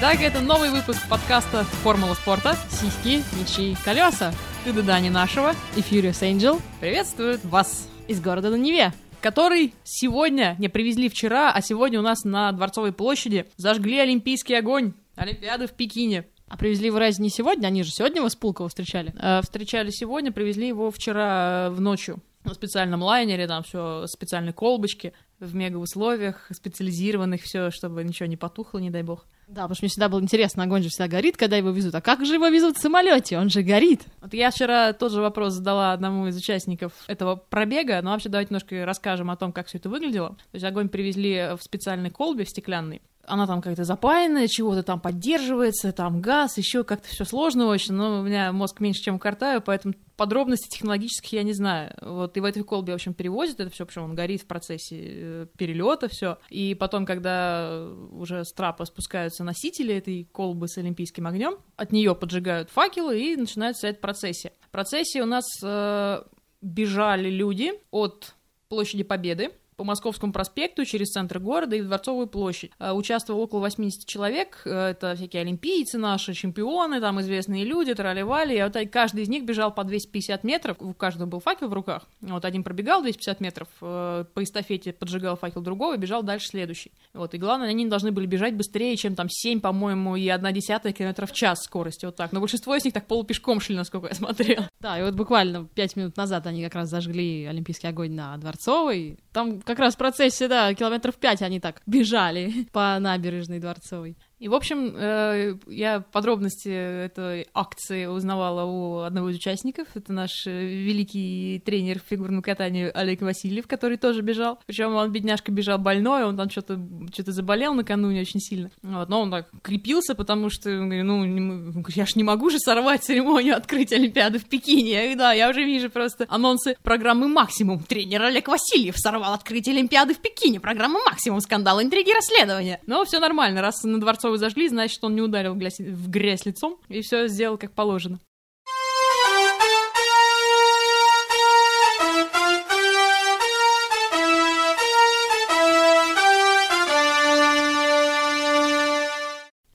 Итак, это новый выпуск подкаста «Формула спорта». Сиськи, мечи, колеса. Ты Дани нашего. И Furious Angel Приветствуют вас. из города на Неве. Который сегодня, не привезли вчера, а сегодня у нас на Дворцовой площади зажгли Олимпийский огонь. Олимпиады в Пекине. А привезли его разве не сегодня? Они же сегодня его с Пулково встречали. Э, встречали сегодня, привезли его вчера э, в ночью. На специальном лайнере, там все специальные колбочки в мега условиях, специализированных, все, чтобы ничего не потухло, не дай бог. Да, потому что мне всегда было интересно, огонь же всегда горит, когда его везут. А как же его везут в самолете? Он же горит. Вот я вчера тот же вопрос задала одному из участников этого пробега, но вообще давайте немножко расскажем о том, как все это выглядело. То есть огонь привезли в специальной колбе в стеклянной, она там как-то запаянная, чего-то там поддерживается, там газ, еще как-то все сложно очень, но у меня мозг меньше, чем у Картаю, поэтому подробностей технологических я не знаю. Вот и в этой колбе, в общем, перевозят это все, причем он горит в процессе э, перелета, все. И потом, когда уже с трапа спускаются носители этой колбы с олимпийским огнем, от нее поджигают факелы и начинается этот процессия. В процессе у нас э, бежали люди от площади Победы, по Московскому проспекту через центр города и в Дворцовую площадь. Э, участвовало около 80 человек, э, это всякие олимпийцы наши, чемпионы, там известные люди, тролливали, и вот каждый из них бежал по 250 метров, у каждого был факел в руках, вот один пробегал 250 метров, э, по эстафете поджигал факел другого и бежал дальше следующий. Вот, и главное, они должны были бежать быстрее, чем там 7, по-моему, и 1 десятая километров в час скорости, вот так. Но большинство из них так полупешком шли, насколько я смотрел. Да, и вот буквально 5 минут назад они как раз зажгли Олимпийский огонь на Дворцовой. Там как раз в процессе, да, километров пять они так бежали по набережной Дворцовой. И, в общем, э, я подробности этой акции узнавала у одного из участников. Это наш э, великий тренер фигурного катания Олег Васильев, который тоже бежал. Причем он, бедняжка, бежал больной, он там что-то что заболел накануне очень сильно. Вот, но он так крепился, потому что, ну, я ж не могу же сорвать церемонию открытия Олимпиады в Пекине. И, да, я уже вижу просто анонсы программы «Максимум». Тренер Олег Васильев сорвал открытие Олимпиады в Пекине. Программа «Максимум». Скандал, интриги, расследования. Но все нормально, раз на дворцовом Дворцовый зажгли, значит, он не ударил в грязь лицом и все сделал как положено.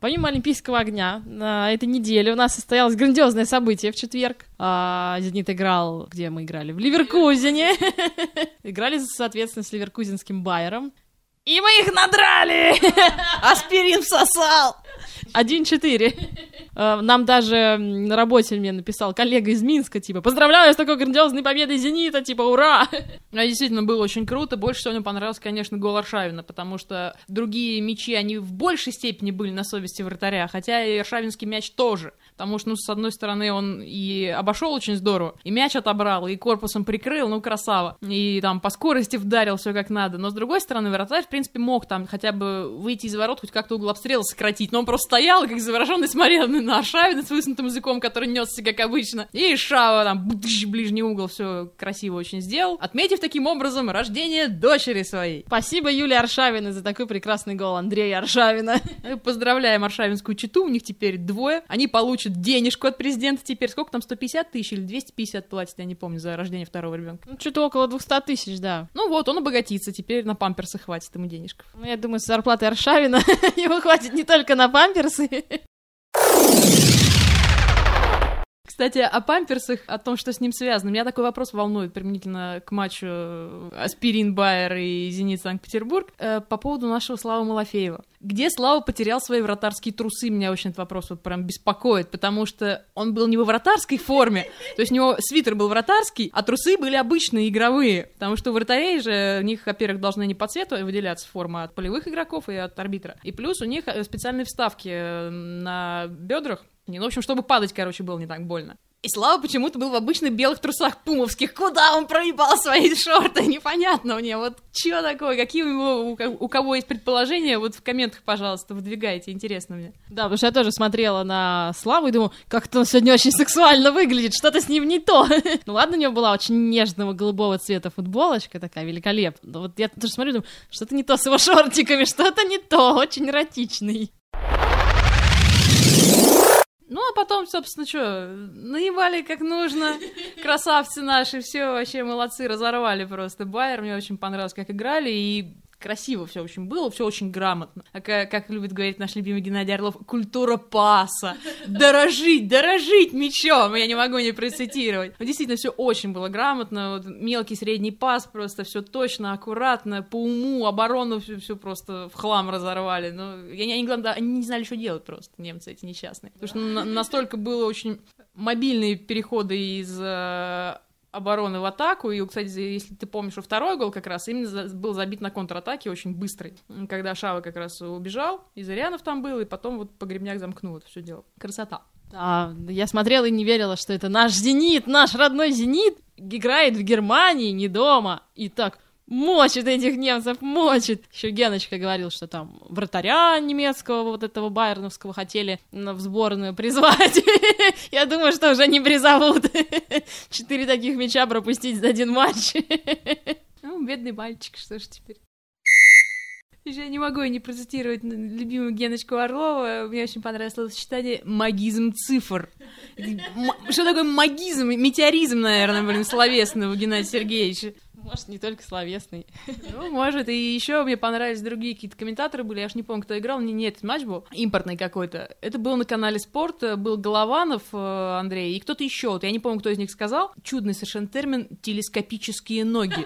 Помимо Олимпийского огня, на этой неделе у нас состоялось грандиозное событие в четверг. А, Зенит играл, где мы играли? В Ливеркузине. Играли, соответственно, с ливеркузинским Байером. И мы их надрали! Аспирин всосал! 1-4. Э, нам даже на работе мне написал коллега из Минска, типа, поздравляю с такой грандиозной победой «Зенита», типа, ура! А действительно, было очень круто. Больше всего мне понравился, конечно, гол Аршавина, потому что другие мячи, они в большей степени были на совести вратаря, хотя и Аршавинский мяч тоже. Потому что, ну, с одной стороны, он и обошел очень здорово, и мяч отобрал, и корпусом прикрыл, ну, красава. И там по скорости вдарил все как надо. Но с другой стороны, вратарь, в принципе, мог там хотя бы выйти из ворот, хоть как-то угол обстрела сократить. Но он просто стоял и как завороженный смотрел на Аршавина с высунутым языком, который несся как обычно. И Шава там ближний угол все красиво очень сделал, отметив таким образом рождение дочери своей. Спасибо Юле Аршавиной за такой прекрасный гол Андрея Аршавина. Поздравляем Аршавинскую читу, у них теперь двое. Они получат денежку от президента теперь. Сколько там, 150 тысяч или 250 платит, я не помню, за рождение второго ребенка. Ну, что-то около 200 тысяч, да. Ну вот, он обогатится, теперь на памперсы хватит ему денежков. Ну, я думаю, с зарплаты Аршавина его хватит не только на памперсы. しい。Кстати, о памперсах, о том, что с ним связано. Меня такой вопрос волнует применительно к матчу э, Аспирин Байер и Зенит Санкт-Петербург э, по поводу нашего Слава Малафеева. Где Слава потерял свои вратарские трусы? Меня очень этот вопрос вот прям беспокоит, потому что он был не во вратарской форме, то есть у него свитер был вратарский, а трусы были обычные, игровые, потому что у вратарей же у них, во-первых, должны не по цвету выделяться форма от полевых игроков и от арбитра, и плюс у них э, специальные вставки на бедрах, ну, в общем, чтобы падать, короче, было не так больно. И Слава почему-то был в обычных белых трусах пумовских. Куда он проебал свои шорты? Непонятно мне. Вот что такое? Какие у него, у кого есть предположения? Вот в комментах, пожалуйста, выдвигайте. Интересно мне. Да, потому что я тоже смотрела на Славу и думаю, как-то он сегодня очень сексуально выглядит. Что-то с ним не то. ну ладно, у него была очень нежного голубого цвета футболочка такая великолепная. Вот я тоже смотрю, думаю, что-то не то с его шортиками, что-то не то. Очень эротичный. Ну, а потом, собственно, что, наебали как нужно, красавцы наши, все вообще молодцы, разорвали просто Байер, мне очень понравилось, как играли, и красиво все очень было, все очень грамотно. А как, как любит говорить наш любимый Геннадий Орлов, культура паса. Дорожить, дорожить мечом, я не могу не процитировать. Но действительно, все очень было грамотно, вот, мелкий средний пас, просто все точно, аккуратно, по уму, оборону все, просто в хлам разорвали. Но я, они, главное, они не знали, что делать просто, немцы эти несчастные. Потому что на, настолько было очень мобильные переходы из э, обороны в атаку. И, кстати, если ты помнишь, что второй гол как раз именно был забит на контратаке очень быстрый, когда Шава как раз убежал, и Зарянов там был, и потом вот Погребняк замкнул это все дело. Красота. Да, я смотрела и не верила, что это наш «Зенит», наш родной «Зенит» играет в Германии, не дома. И так, мочит этих немцев, мочит. Еще Геночка говорил, что там вратаря немецкого вот этого байерновского хотели в сборную призвать. Я думаю, что уже не призовут. Четыре таких мяча пропустить за один матч. Ну, бедный мальчик, что ж теперь. Я не могу не процитировать любимую Геночку Орлова. Мне очень понравилось сочетание «магизм цифр». Что такое магизм? Метеоризм, наверное, блин, словесный у Геннадия Сергеевича. Может, не только словесный. Ну, может. И еще мне понравились другие какие-то комментаторы были. Я ж не помню, кто играл. Не, не этот матч был. Импортный какой-то. Это был на канале Спорт. Был Голованов э, Андрей и кто-то еще. Вот я не помню, кто из них сказал. Чудный совершенно термин «телескопические ноги».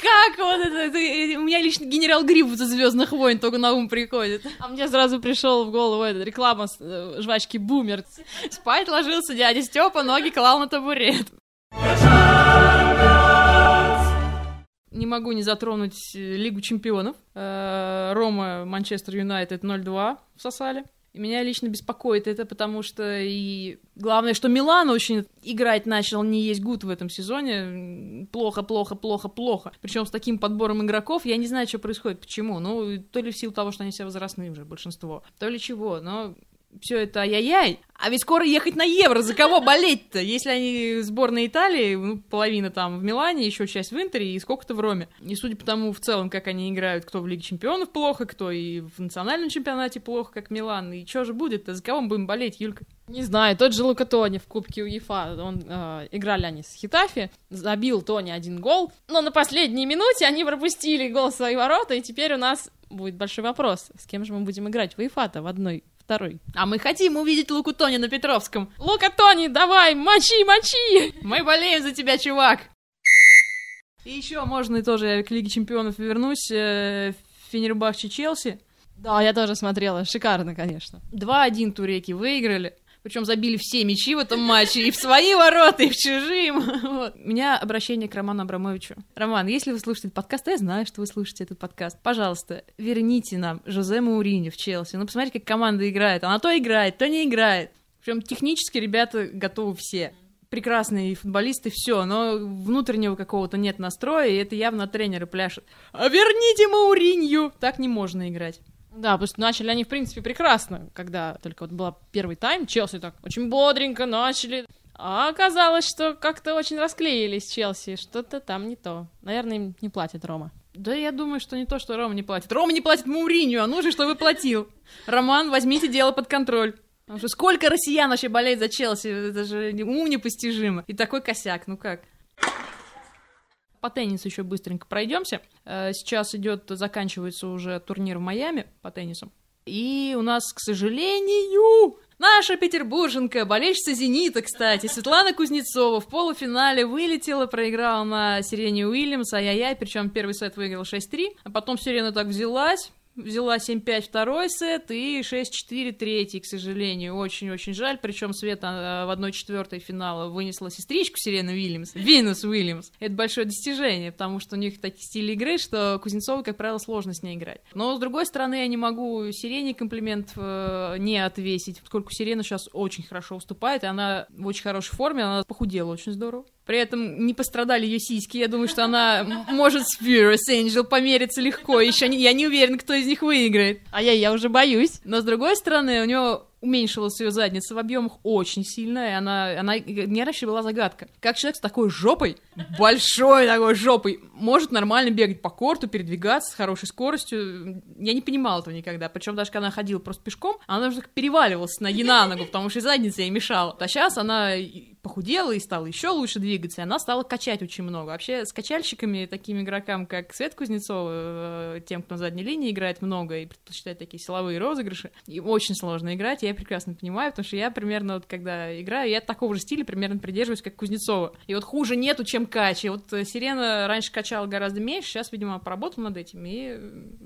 Как вот это, это? У меня лично генерал Гриб из Звездных войн только на ум приходит. А мне сразу пришел в голову эта реклама э, жвачки Бумер. Спать ложился дядя Степа, ноги клал на табурет. Не могу не затронуть э, Лигу чемпионов. Э, Рома, Манчестер Юнайтед 0-2 всосали. И меня лично беспокоит это, потому что и главное, что Милан очень играть начал не есть гуд в этом сезоне. Плохо, плохо, плохо, плохо. Причем с таким подбором игроков я не знаю, что происходит, почему. Ну, то ли в силу того, что они все возрастные уже, большинство, то ли чего, но все это ай-яй-яй. А ведь скоро ехать на Евро, за кого болеть-то? Если они сборная Италии, ну, половина там в Милане, еще часть в Интере и сколько-то в Роме. И судя по тому, в целом, как они играют, кто в Лиге Чемпионов плохо, кто и в национальном чемпионате плохо, как Милан, и что же будет-то? За кого мы будем болеть, Юлька? Не знаю, тот же Лука Тони в Кубке УЕФА, он, э, играли они с Хитафи, забил Тони один гол, но на последней минуте они пропустили гол в свои ворота, и теперь у нас будет большой вопрос, с кем же мы будем играть в УЕФА-то в одной второй. А мы хотим увидеть Луку Тони на Петровском. Лука Тони, давай, мочи, мочи! Мы болеем за тебя, чувак! И еще можно тоже к Лиге Чемпионов вернусь. Э, Фенербахче Челси. Да, я тоже смотрела. Шикарно, конечно. 2-1 туреки выиграли. Причем забили все мячи в этом матче, и в свои ворота, и в чужие. Вот. У меня обращение к Роману Абрамовичу. Роман, если вы слушаете подкаст, а я знаю, что вы слушаете этот подкаст, пожалуйста, верните нам Жозе Мауриньо в Челси. Ну, посмотрите, как команда играет. Она то играет, то не играет. Причем технически ребята готовы все прекрасные футболисты, все, но внутреннего какого-то нет настроя, и это явно тренеры пляшут. А верните Мауринью! Так не можно играть. Да, потому что начали они, в принципе, прекрасно, когда только вот был первый тайм, Челси так очень бодренько начали, а оказалось, что как-то очень расклеились Челси, что-то там не то. Наверное, им не платит Рома. Да я думаю, что не то, что Рома не платит. Рома не платит Мауриню, а нужно, чтобы платил. Роман, возьмите дело под контроль. Потому что сколько россиян вообще болеет за Челси, это же ум непостижимо. И такой косяк, ну как? По теннису еще быстренько пройдемся. Э, сейчас идет, заканчивается уже турнир в Майами по теннису. И у нас, к сожалению, наша петербурженка, болельщица «Зенита», кстати, Светлана Кузнецова в полуфинале вылетела, проиграла на Сирене Уильямс, ай-яй-яй, причем первый сет выиграл 6-3, а потом Сирена так взялась, взяла 7-5 второй сет и 6-4 третий, к сожалению. Очень-очень жаль. Причем Света э, в 1-4 финала вынесла сестричку Сирены Уильямс, Винус Уильямс. Это большое достижение, потому что у них такие стили игры, что Кузнецову, как правило, сложно с ней играть. Но, с другой стороны, я не могу Сирене комплимент э, не отвесить, поскольку Сирена сейчас очень хорошо уступает, и она в очень хорошей форме, она похудела очень здорово. При этом не пострадали ее сиськи. Я думаю, что она может с Furious Angel помериться легко. Еще не, я не уверен, кто из них выиграет. А я, я уже боюсь. Но с другой стороны, у нее уменьшилась ее задница в объемах очень сильно, и она, она мне раньше была загадка. Как человек с такой жопой, большой такой жопой, может нормально бегать по корту, передвигаться с хорошей скоростью? Я не понимала этого никогда. Причем даже когда она ходила просто пешком, она даже так переваливалась ноги на ногу, потому что задница ей мешала. А сейчас она похудела и стала еще лучше двигаться, и она стала качать очень много. Вообще с качальщиками, таким игрокам, как Свет Кузнецов, э, тем, кто на задней линии играет много и предпочитает такие силовые розыгрыши, им очень сложно играть, я прекрасно понимаю, потому что я примерно, вот, когда играю, я такого же стиля примерно придерживаюсь, как Кузнецова. И вот хуже нету, чем Кач. И вот э, Сирена раньше качала гораздо меньше, сейчас, видимо, поработал над этим, и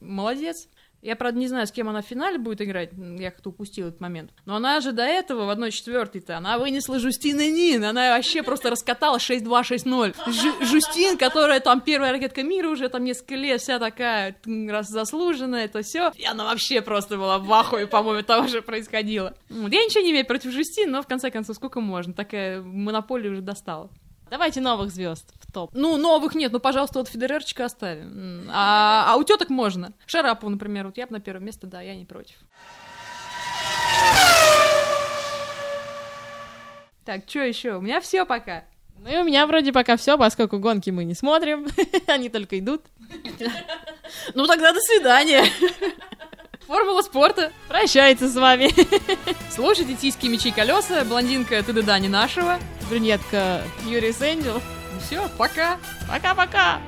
молодец. Я, правда, не знаю, с кем она в финале будет играть, я как-то упустил этот момент. Но она же до этого, в 1-4-то, она вынесла Жустина Нин, она вообще просто раскатала 6-2, 6-0. Жу- Жустин, которая там первая ракетка мира уже там несколько лет, вся такая раз заслуженная, это все. И она вообще просто была в ахуе, по-моему, того же происходило. Я ничего не имею против Жустин, но в конце концов, сколько можно? Такая монополия уже достала. Давайте новых звезд в топ. Ну, новых нет, ну, пожалуйста, вот Федерерчика оставим. А, а у теток можно. Шарапова, например, вот я бы на первое место, да, я не против. Так, что еще? У меня все пока. Ну и у меня вроде пока все, поскольку гонки мы не смотрим, они только идут. Ну тогда до свидания. Формула спорта. Прощается с вами. Слушайте «Тиски, мечи, колеса», блондинка ты да не нашего. Брюнетка Юрий Сэнджел. Ну все, пока. Пока-пока.